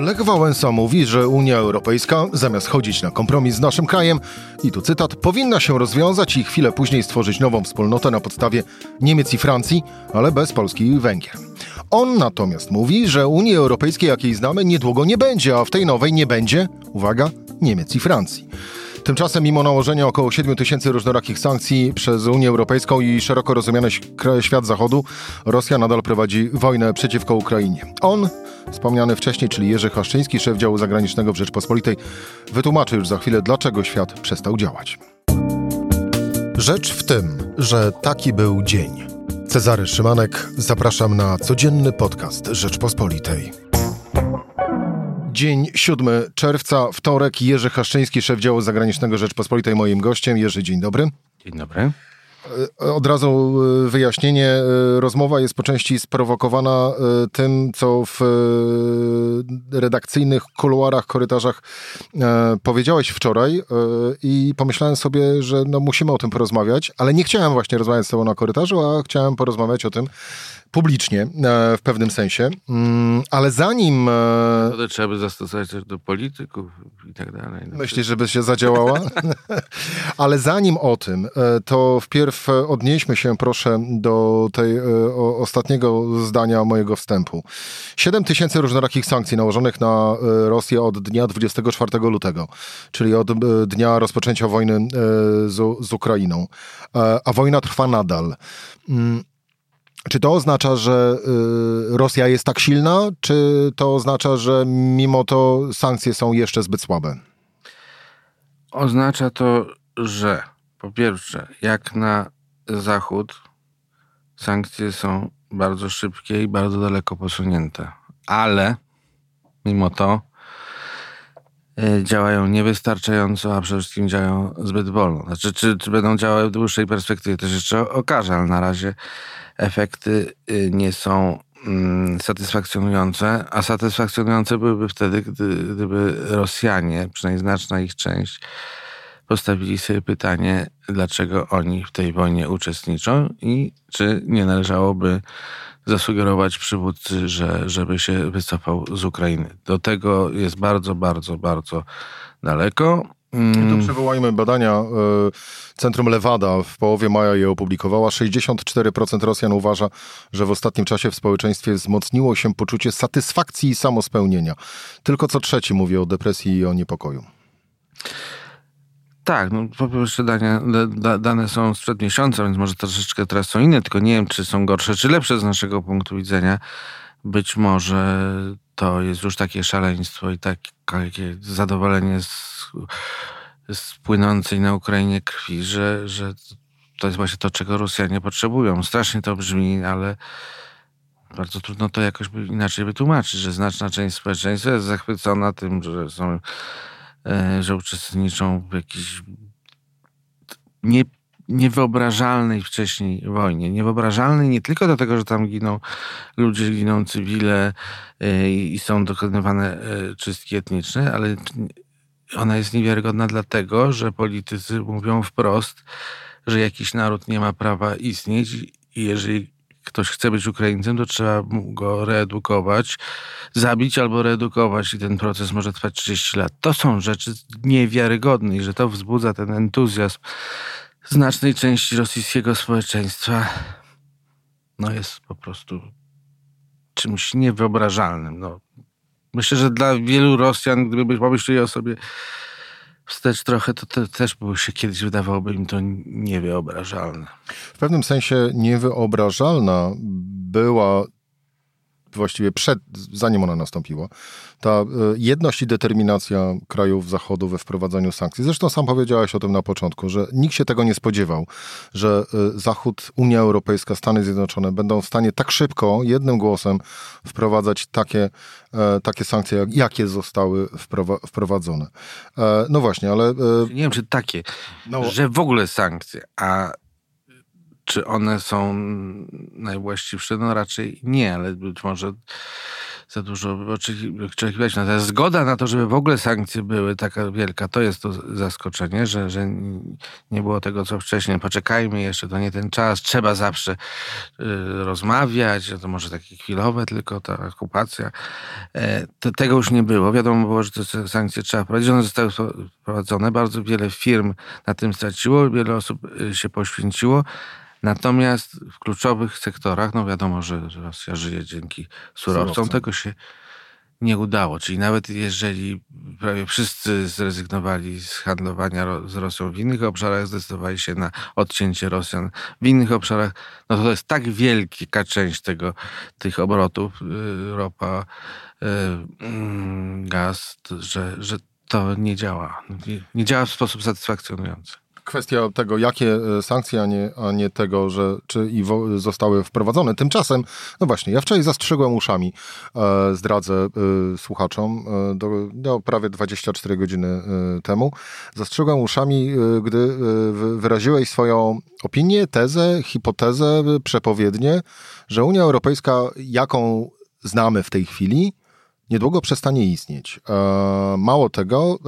Lech Wałęsa mówi, że Unia Europejska, zamiast chodzić na kompromis z naszym krajem, i tu cytat, powinna się rozwiązać i chwilę później stworzyć nową wspólnotę na podstawie Niemiec i Francji, ale bez Polski i Węgier. On natomiast mówi, że Unii Europejskiej, jakiej znamy, niedługo nie będzie, a w tej nowej nie będzie, uwaga, Niemiec i Francji. Tymczasem, mimo nałożenia około 7 tysięcy różnorakich sankcji przez Unię Europejską i szeroko rozumiany świat Zachodu, Rosja nadal prowadzi wojnę przeciwko Ukrainie. On, wspomniany wcześniej, czyli Jerzy Haszczyński, szef działu zagranicznego w Rzeczpospolitej, wytłumaczy już za chwilę, dlaczego świat przestał działać. Rzecz w tym, że taki był dzień. Cezary Szymanek, zapraszam na codzienny podcast Rzeczpospolitej. Dzień 7 czerwca, wtorek. Jerzy Haszczyński, szef działu zagranicznego Rzeczpospolitej, moim gościem. Jerzy, dzień dobry. Dzień dobry. E, od razu e, wyjaśnienie. E, rozmowa jest po części sprowokowana tym, co w redakcyjnych kuluarach, korytarzach powiedziałeś wczoraj i pomyślałem sobie, że no musimy o tym porozmawiać, ale nie chciałem właśnie rozmawiać z tobą na korytarzu, a chciałem porozmawiać o tym, publicznie e, w pewnym sensie, mm, ale zanim... E, to trzeba by zastosować też do polityków i tak dalej. No Myślisz, żeby się zadziałała? ale zanim o tym, e, to wpierw odnieśmy się proszę do tej ostatniego zdania mojego wstępu. 7 tysięcy różnorakich sankcji nałożonych na Rosję od dnia 24 lutego, czyli od dnia rozpoczęcia wojny z, z Ukrainą. A wojna trwa nadal. Czy to oznacza, że y, Rosja jest tak silna, czy to oznacza, że mimo to sankcje są jeszcze zbyt słabe? Oznacza to, że po pierwsze, jak na Zachód, sankcje są bardzo szybkie i bardzo daleko posunięte, ale mimo to działają niewystarczająco, a przede wszystkim działają zbyt wolno. Znaczy, czy, czy będą działały w dłuższej perspektywie, to się jeszcze okaże, ale na razie efekty y, nie są mm, satysfakcjonujące, a satysfakcjonujące byłyby wtedy, gdy, gdyby Rosjanie, przynajmniej znaczna ich część, postawili sobie pytanie, dlaczego oni w tej wojnie uczestniczą i czy nie należałoby zasugerować przywódcy, że, żeby się wycofał z Ukrainy. Do tego jest bardzo, bardzo, bardzo daleko. Mm. Tu przywołajmy badania. E, Centrum Lewada w połowie maja je opublikowała. 64% Rosjan uważa, że w ostatnim czasie w społeczeństwie wzmocniło się poczucie satysfakcji i samospełnienia. Tylko co trzeci mówi o depresji i o niepokoju. Tak, no po pierwsze dane, da, dane są sprzed miesiąca, więc może troszeczkę teraz są inne, tylko nie wiem, czy są gorsze, czy lepsze z naszego punktu widzenia. Być może to jest już takie szaleństwo i takie zadowolenie z z płynącej na Ukrainie krwi, że, że to jest właśnie to, czego Rosjanie potrzebują. Strasznie to brzmi, ale bardzo trudno to jakoś inaczej wytłumaczyć, że znaczna część społeczeństwa jest zachwycona tym, że są, że uczestniczą w jakiejś nie, niewyobrażalnej wcześniej wojnie. Niewyobrażalnej nie tylko dlatego, że tam giną ludzie, giną cywile e, i są dokonywane e, czystki etniczne, ale ona jest niewiarygodna dlatego, że politycy mówią wprost, że jakiś naród nie ma prawa istnieć i jeżeli ktoś chce być Ukraińcem, to trzeba go reedukować, zabić albo reedukować i ten proces może trwać 30 lat. To są rzeczy niewiarygodne i że to wzbudza ten entuzjazm znacznej części rosyjskiego społeczeństwa, no jest po prostu czymś niewyobrażalnym. No, Myślę, że dla wielu Rosjan, gdyby pomyśleli o sobie wstecz trochę, to, też by się kiedyś wydawałoby im to niewyobrażalne. W pewnym sensie niewyobrażalna była właściwie przed, zanim ona nastąpiła, ta e, jedność i determinacja krajów Zachodu we wprowadzaniu sankcji. Zresztą sam powiedziałeś o tym na początku, że nikt się tego nie spodziewał, że e, Zachód, Unia Europejska, Stany Zjednoczone będą w stanie tak szybko, jednym głosem wprowadzać takie, e, takie sankcje, jakie zostały wprowadzone. No właśnie, ale... Nie wiem, czy takie, no, że w ogóle sankcje, a czy one są najwłaściwsze? No raczej nie, ale być może za dużo oczekiwać. Natomiast zgoda na to, żeby w ogóle sankcje były taka wielka, to jest to zaskoczenie, że, że nie było tego, co wcześniej. Poczekajmy jeszcze, to nie ten czas. Trzeba zawsze y, rozmawiać, to może takie chwilowe tylko ta okupacja. E, to, tego już nie było. Wiadomo było, że te sankcje trzeba wprowadzić. One zostały wprowadzone. Bardzo wiele firm na tym straciło, wiele osób y, się poświęciło. Natomiast w kluczowych sektorach, no wiadomo, że Rosja żyje dzięki surowcom, surowcom. tego się nie udało. Czyli nawet jeżeli prawie wszyscy zrezygnowali z handlowania z Rosją w innych obszarach, zdecydowali się na odcięcie Rosjan w innych obszarach, no to, to jest tak wielka część tego, tych obrotów, y, ropa, y, mm, gaz, że, że to nie działa. Nie działa w sposób satysfakcjonujący kwestia tego, jakie e, sankcje, a nie, a nie tego, że czy i zostały wprowadzone. Tymczasem, no właśnie, ja wczoraj zastrzegłem uszami, e, zdradzę e, słuchaczom, e, do, no, prawie 24 godziny e, temu, zastrzegłem uszami, e, gdy wyraziłeś swoją opinię, tezę, hipotezę, przepowiednię, że Unia Europejska, jaką znamy w tej chwili, niedługo przestanie istnieć. Mało tego,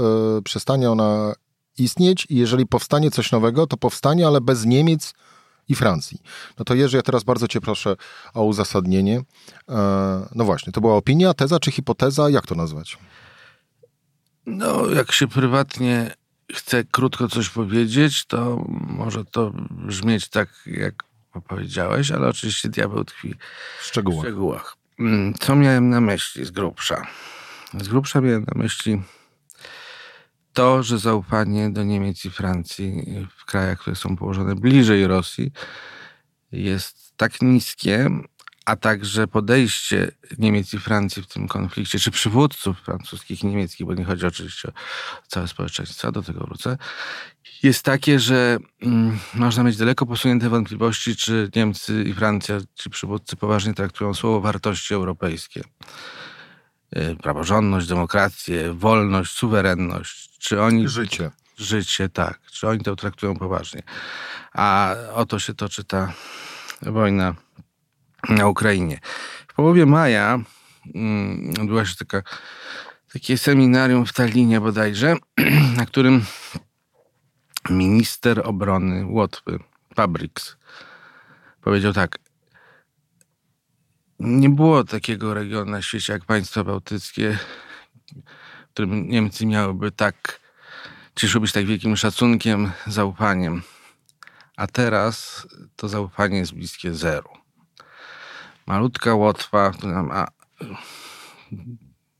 przestanie ona istnieć i jeżeli powstanie coś nowego, to powstanie, ale bez Niemiec i Francji. No to Jerzy, ja teraz bardzo cię proszę o uzasadnienie. E, no właśnie, to była opinia, teza czy hipoteza? Jak to nazwać? No, jak się prywatnie chce krótko coś powiedzieć, to może to brzmieć tak, jak powiedziałeś, ale oczywiście diabeł tkwi w szczegółach. w szczegółach. Mm, co miałem na myśli z grubsza? Z grubsza miałem na myśli to, że zaufanie do Niemiec i Francji w krajach, które są położone bliżej Rosji, jest tak niskie, a także podejście Niemiec i Francji w tym konflikcie, czy przywódców francuskich i niemieckich, bo nie chodzi oczywiście o całe społeczeństwo, do tego wrócę, jest takie, że mm, można mieć daleko posunięte wątpliwości, czy Niemcy i Francja, ci przywódcy poważnie traktują słowo wartości europejskie. Y, praworządność, demokrację, wolność, suwerenność. Czy oni... Życie. Życie, tak. Czy oni to traktują poważnie. A oto się toczy ta wojna na Ukrainie. W połowie maja mm, odbyła się taka, takie seminarium w Tallinie bodajże, na którym minister obrony Łotwy, Pabriks, powiedział tak, nie było takiego regionu na świecie jak państwa bałtyckie, w którym Niemcy miałyby tak, cieszyłyby się tak wielkim szacunkiem, zaufaniem. A teraz to zaufanie jest bliskie zeru. Malutka Łotwa, która ma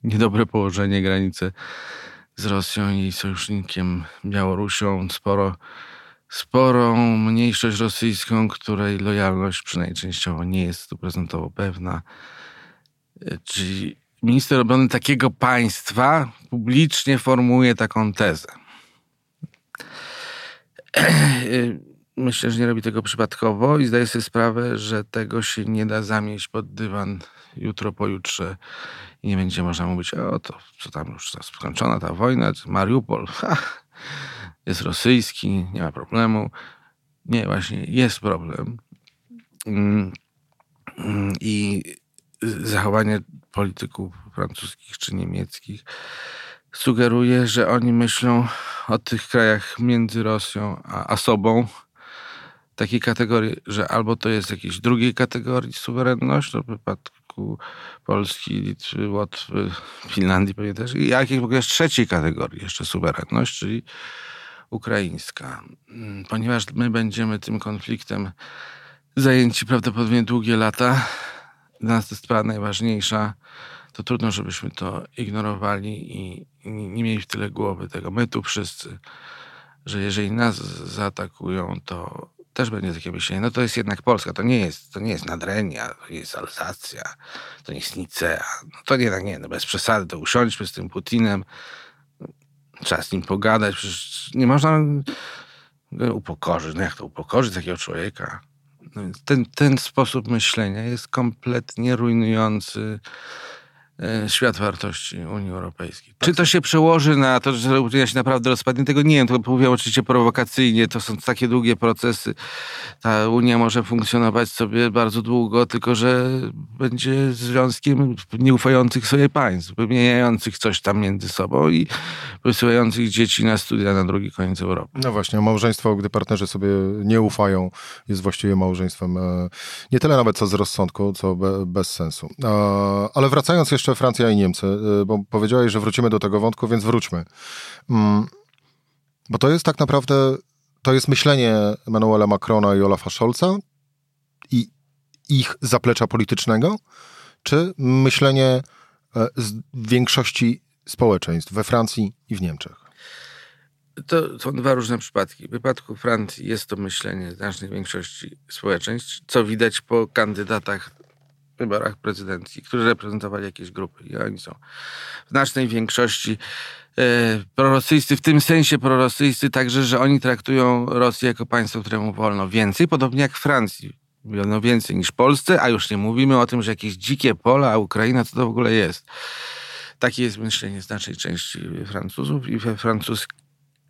niedobre położenie, granice z Rosją i sojusznikiem Białorusią, sporo sporą mniejszość rosyjską, której lojalność przynajmniej częściowo nie jest stuprocentowo pewna. Czyli minister obrony takiego państwa publicznie formułuje taką tezę. Myślę, że nie robi tego przypadkowo i zdaje sobie sprawę, że tego się nie da zamieść pod dywan jutro, pojutrze i nie będzie można mówić, o to co tam już skończona ta wojna, Mariupol, ha, jest rosyjski, nie ma problemu. Nie, właśnie jest problem. Mm, mm, I zachowanie polityków francuskich czy niemieckich sugeruje, że oni myślą o tych krajach między Rosją a, a sobą takiej kategorii, że albo to jest jakiejś drugiej kategorii suwerenność, no w wypadku Polski, Litwy, Łotwy, Finlandii pewnie też, i jakiejś w ogóle trzeciej kategorii jeszcze suwerenność, czyli ukraińska. Mm, ponieważ my będziemy tym konfliktem zajęci prawdopodobnie długie lata, dla nas to jest sprawa najważniejsza, to trudno, żebyśmy to ignorowali i nie mieli w tyle głowy tego. My tu wszyscy, że jeżeli nas zaatakują, to też będzie takie myślenie, no to jest jednak Polska, to nie jest, to nie jest Nadrenia, to nie jest Alsacja, to nie jest Nicea. No to jednak nie, no bez przesady, to usiądźmy z tym Putinem, trzeba z nim pogadać, przecież nie można upokorzyć. No jak to upokorzyć takiego człowieka? No ten, ten sposób myślenia jest kompletnie rujnujący świat wartości Unii Europejskiej. Czy to się przełoży na to, że Unia się naprawdę rozpadnie? Tego nie wiem. To mówię oczywiście prowokacyjnie. To są takie długie procesy. Ta Unia może funkcjonować sobie bardzo długo, tylko że będzie związkiem nieufających sobie państw, wymieniających coś tam między sobą i wysyłających dzieci na studia na drugi koniec Europy. No właśnie, małżeństwo, gdy partnerzy sobie nie ufają, jest właściwie małżeństwem e, nie tyle nawet co z rozsądku, co bez sensu. Ale wracając jeszcze jeszcze Francja i Niemcy, y, bo powiedziałeś, że wrócimy do tego wątku, więc wróćmy. Mm, bo to jest tak naprawdę, to jest myślenie Emmanuela Macrona i Olafa Scholza i ich zaplecza politycznego, czy myślenie e, z większości społeczeństw we Francji i w Niemczech? To są dwa różne przypadki. W wypadku Francji jest to myślenie znacznej większości społeczeństw, co widać po kandydatach wyborach prezydenckich, którzy reprezentowali jakieś grupy i oni są w znacznej większości e, prorosyjscy, w tym sensie prorosyjscy także, że oni traktują Rosję jako państwo, któremu wolno więcej, podobnie jak Francji. Wolno więcej niż Polsce, a już nie mówimy o tym, że jakieś dzikie pola, a Ukraina, co to w ogóle jest. Takie jest myślenie znacznej części Francuzów i we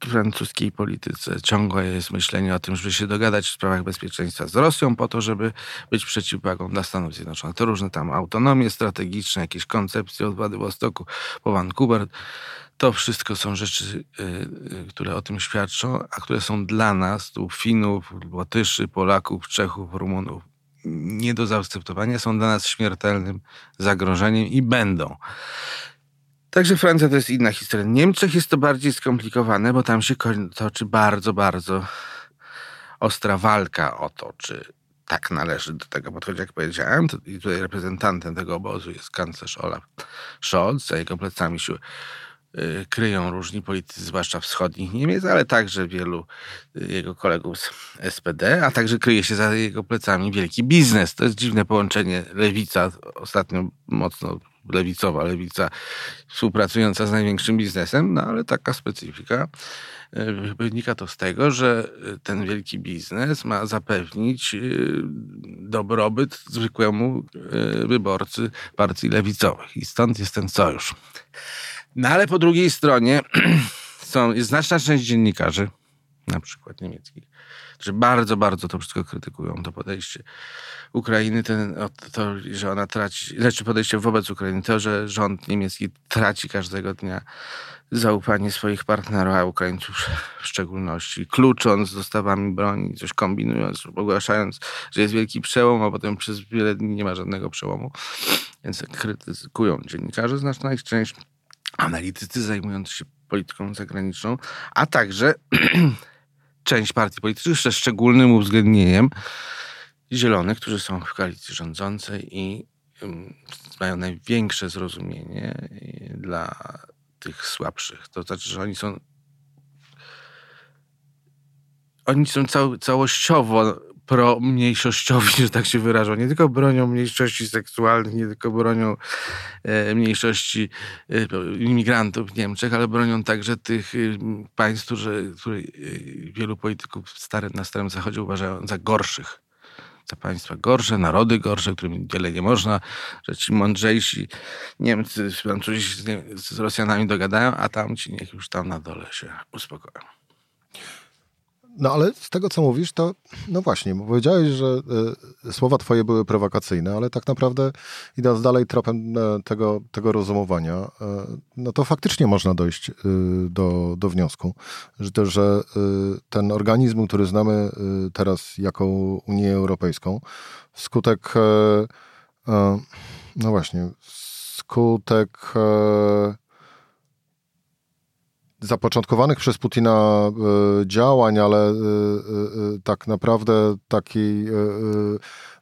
francuskiej polityce ciągłe jest myślenie o tym, żeby się dogadać w sprawach bezpieczeństwa z Rosją po to, żeby być przeciwwagą dla Stanów Zjednoczonych. To różne tam autonomie strategiczne, jakieś koncepcje od Władywostoku po Vancouver. To wszystko są rzeczy, y, y, które o tym świadczą, a które są dla nas, tu Finów, Łotyszy, Polaków, Czechów, Rumunów, nie do zaakceptowania, są dla nas śmiertelnym zagrożeniem i będą. Także Francja to jest inna historia. W Niemczech jest to bardziej skomplikowane, bo tam się toczy bardzo, bardzo ostra walka o to, czy tak należy do tego podchodzić, jak powiedziałem. I tutaj reprezentantem tego obozu jest kanclerz Olaf Scholz. Za jego plecami się y, kryją różni politycy, zwłaszcza wschodnich Niemiec, ale także wielu y, jego kolegów z SPD, a także kryje się za jego plecami wielki biznes. To jest dziwne połączenie. Lewica ostatnio mocno lewicowa lewica współpracująca z największym biznesem, no ale taka specyfika. E, wynika to z tego, że ten wielki biznes ma zapewnić e, dobrobyt zwykłemu e, wyborcy partii lewicowych. I stąd jest ten sojusz. No ale po drugiej stronie są, jest znaczna część dziennikarzy, na przykład niemieckich, którzy bardzo, bardzo to wszystko krytykują, to podejście Ukrainy, ten, to, że ona traci, znaczy podejście wobec Ukrainy, to, że rząd niemiecki traci każdego dnia zaufanie swoich partnerów, a Ukraińców w szczególności, klucząc dostawami broni, coś kombinując, ogłaszając, że jest wielki przełom, a potem przez wiele dni nie ma żadnego przełomu. Więc krytykują dziennikarze, znaczna ich część, analitycy zajmujący się polityką zagraniczną, a także część partii politycznych ze szczególnym uwzględnieniem Zielonych, którzy są w koalicji rządzącej i mają największe zrozumienie dla tych słabszych. To znaczy, że oni są oni są cał, całościowo promniejszościowi, że tak się wyrażą. Nie tylko bronią mniejszości seksualnych, nie tylko bronią e, mniejszości e, imigrantów w Niemczech, ale bronią także tych e, państw, które, e, wielu polityków stary, na Starym Zachodzie uważają za gorszych za państwa gorsze, narody gorsze, którym wiele nie można, że ci mądrzejsi Niemcy, Francuzi z, z Rosjanami dogadają, a tamci niech już tam na dole się uspokoją. No ale z tego, co mówisz, to no właśnie, bo powiedziałeś, że y, słowa twoje były prowokacyjne, ale tak naprawdę idąc dalej tropem y, tego, tego rozumowania, y, no to faktycznie można dojść do, do wniosku, że, to, że ten organizm, który znamy teraz jako Unię Europejską, wskutek no właśnie, skutek zapoczątkowanych przez Putina e, działań, ale e, e, tak naprawdę takiej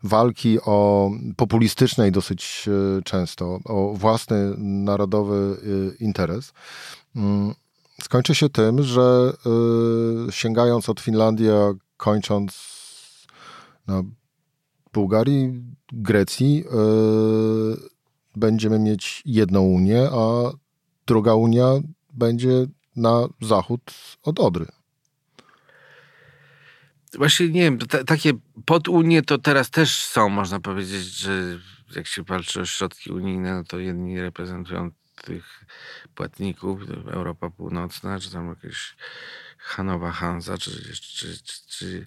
walki o populistycznej dosyć często, o własny narodowy interes, mm, skończy się tym, że sięgając od Finlandii, a kończąc na Bułgarii, Grecji, będziemy mieć jedną Unię, a druga Unia będzie na zachód od Odry. Właśnie nie wiem, t- takie podunie to teraz też są, można powiedzieć, że jak się walczy o środki unijne, no to jedni reprezentują tych płatników, Europa Północna, czy tam jakieś Hanowa Hansa, czy, czy, czy, czy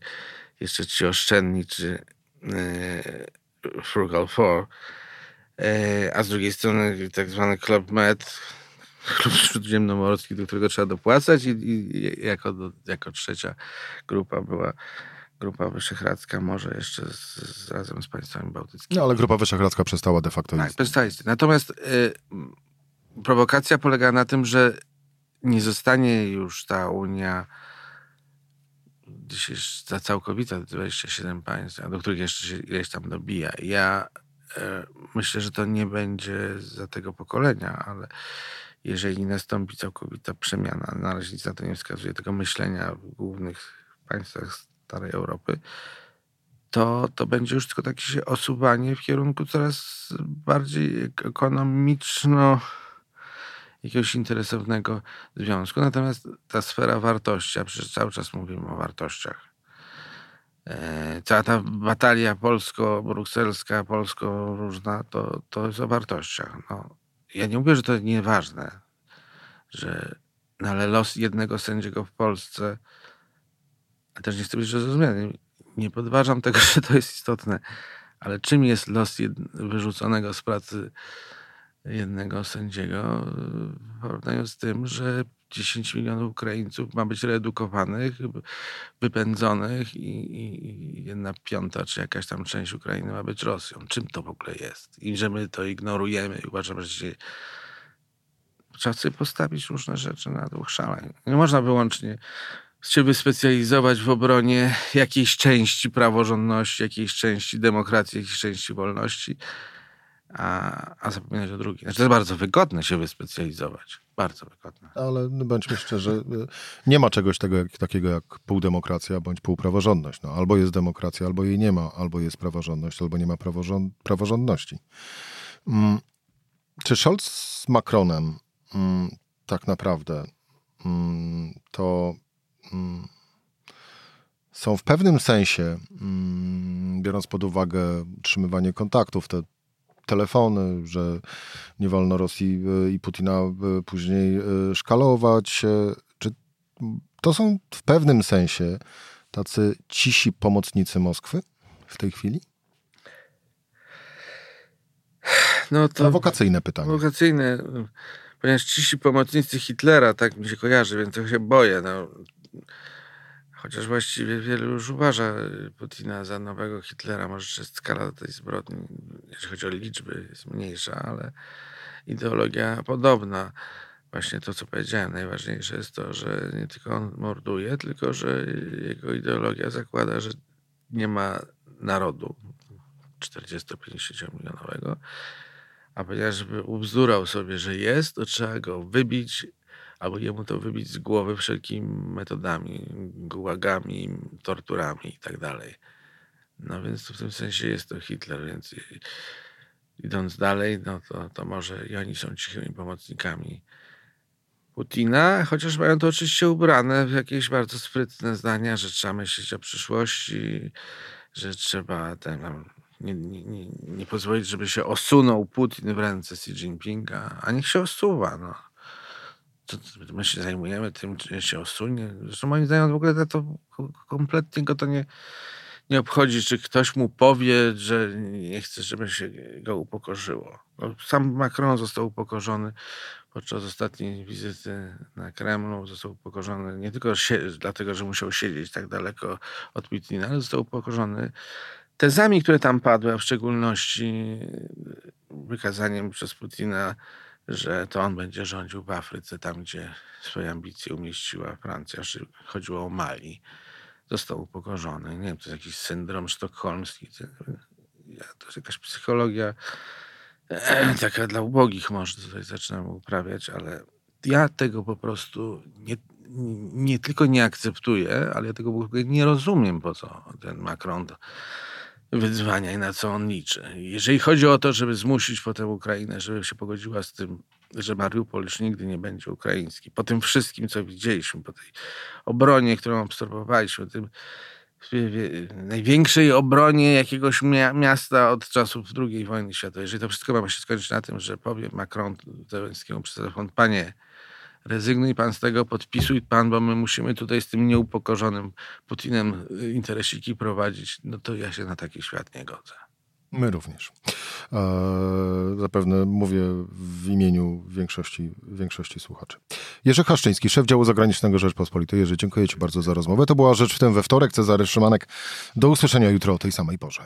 jeszcze ci oszczędni, czy e, Frugal Four, e, a z drugiej strony tak zwany Club Med, klub śródziemnomorski, do którego trzeba dopłacać i, i jako, jako trzecia grupa była Grupa Wyszehradzka może jeszcze z, z, razem z państwami bałtyckimi. No ale Grupa Wyszehradzka przestała de facto Tak, istnieć. Natomiast y, prowokacja polega na tym, że nie zostanie już ta Unia dzisiaj za całkowita 27 państw, do których jeszcze się ileś tam dobija. Ja y, myślę, że to nie będzie za tego pokolenia, ale jeżeli nastąpi całkowita przemiana, na razie nic na to nie wskazuje, tego myślenia w głównych państwach starej Europy, to, to będzie już tylko takie osuwanie w kierunku coraz bardziej ekonomiczno jakiegoś interesownego związku. Natomiast ta sfera wartości, a przecież cały czas mówimy o wartościach, e, cała ta batalia polsko-brukselska, polsko-różna, to, to jest o wartościach. No, ja nie mówię, że to nieważne, że no ale los jednego sędziego w Polsce a też nie chcę być zrozumiany. Nie podważam tego, że to jest istotne, ale czym jest los wyrzuconego z pracy jednego sędziego w porównaniu z tym, że 10 milionów Ukraińców ma być reedukowanych, wypędzonych i, i, jedna piąta czy jakaś tam część Ukrainy ma być Rosją. Czym to w ogóle jest? I że my to ignorujemy i uważamy, że się... trzeba sobie postawić różne rzeczy na dwóch szaleń. Nie można wyłącznie się wyspecjalizować w obronie jakiejś części praworządności, jakiejś części demokracji, jakiejś części wolności, a, a zapominać o drugiej. Znaczy, to jest bardzo wygodne się wyspecjalizować. Bardzo wygodne. Ale no, bądźmy szczerzy, y, nie ma czegoś tego, jak, takiego jak półdemokracja bądź półpraworządność. No, albo jest demokracja, albo jej nie ma, albo jest praworządność, albo nie ma praworząd, praworządności. Mm, czy Scholz z Macronem mm, tak naprawdę mm, to Mm, są w pewnym sensie, mm, biorąc pod uwagę utrzymywanie kontaktów, te telefony, że nie wolno Rosji e, i Putina e, później e, szkalować. Czy to są w pewnym sensie tacy cisi pomocnicy Moskwy w tej chwili? No to Prowokacyjne pytanie. Prowokacyjne, ponieważ cisi pomocnicy Hitlera, tak mi się kojarzy, więc trochę się boję. No, Chociaż właściwie wielu już uważa Putina za nowego Hitlera. Może skala tej zbrodni, jeśli chodzi o liczby, jest mniejsza, ale ideologia podobna. Właśnie to, co powiedziałem, najważniejsze jest to, że nie tylko on morduje, tylko że jego ideologia zakłada, że nie ma narodu 40-50 milionowego, a ponieważ żeby ubzdurał sobie, że jest, to trzeba go wybić albo jemu to wybić z głowy wszelkimi metodami, gułagami, torturami i tak dalej. No więc w tym sensie jest to Hitler, więc idąc dalej, no to, to może i oni są cichymi pomocnikami Putina, chociaż mają to oczywiście ubrane w jakieś bardzo sprytne zdania, że trzeba myśleć o przyszłości, że trzeba ten, nie, nie, nie, pozwolić, żeby się osunął Putin w ręce Xi Jinpinga, a niech się osuwa. No my się zajmujemy tym, czy się osunie. Zresztą moim zdaniem w ogóle to kompletnie go to nie, nie obchodzi, czy ktoś mu powie, że nie chce, żeby się go upokorzyło. No, sam Macron został upokorzony podczas ostatniej wizyty na Kremlu. Został upokorzony nie tylko dlatego, że musiał siedzieć tak daleko od Putina, ale został upokorzony tezami, które tam padły, a w szczególności wykazaniem przez Putina że to on będzie rządził w Afryce, tam gdzie swoje ambicje umieściła Francja. Chodziło o Mali. Został upokorzony. Nie wiem, to jest jakiś syndrom sztokholmski. To jest jakaś psychologia taka dla ubogich może tutaj zaczynamy uprawiać, ale ja tego po prostu nie, nie tylko nie akceptuję, ale ja tego nie rozumiem, po co ten Macron wyzwania i na co on liczy. Jeżeli chodzi o to, żeby zmusić potem Ukrainę, żeby się pogodziła z tym, że Mariupol już nigdy nie będzie ukraiński, po tym wszystkim, co widzieliśmy, po tej obronie, którą obserwowaliśmy, tym największej obronie jakiegoś miasta od czasów II wojny światowej. Jeżeli to wszystko ma się skończyć na tym, że powie Macron Zełenskiemu przez telefon, panie, rezygnuj pan z tego, podpisuj pan, bo my musimy tutaj z tym nieupokorzonym Putinem interesiki prowadzić, no to ja się na taki świat nie godzę. My również. E, zapewne mówię w imieniu większości, większości słuchaczy. Jerzy Haszczyński, szef działu zagranicznego Rzeczpospolitej. Jerzy, dziękuję Ci bardzo za rozmowę. To była Rzecz w tym we wtorek. Cezary Szymanek. Do usłyszenia jutro o tej samej porze.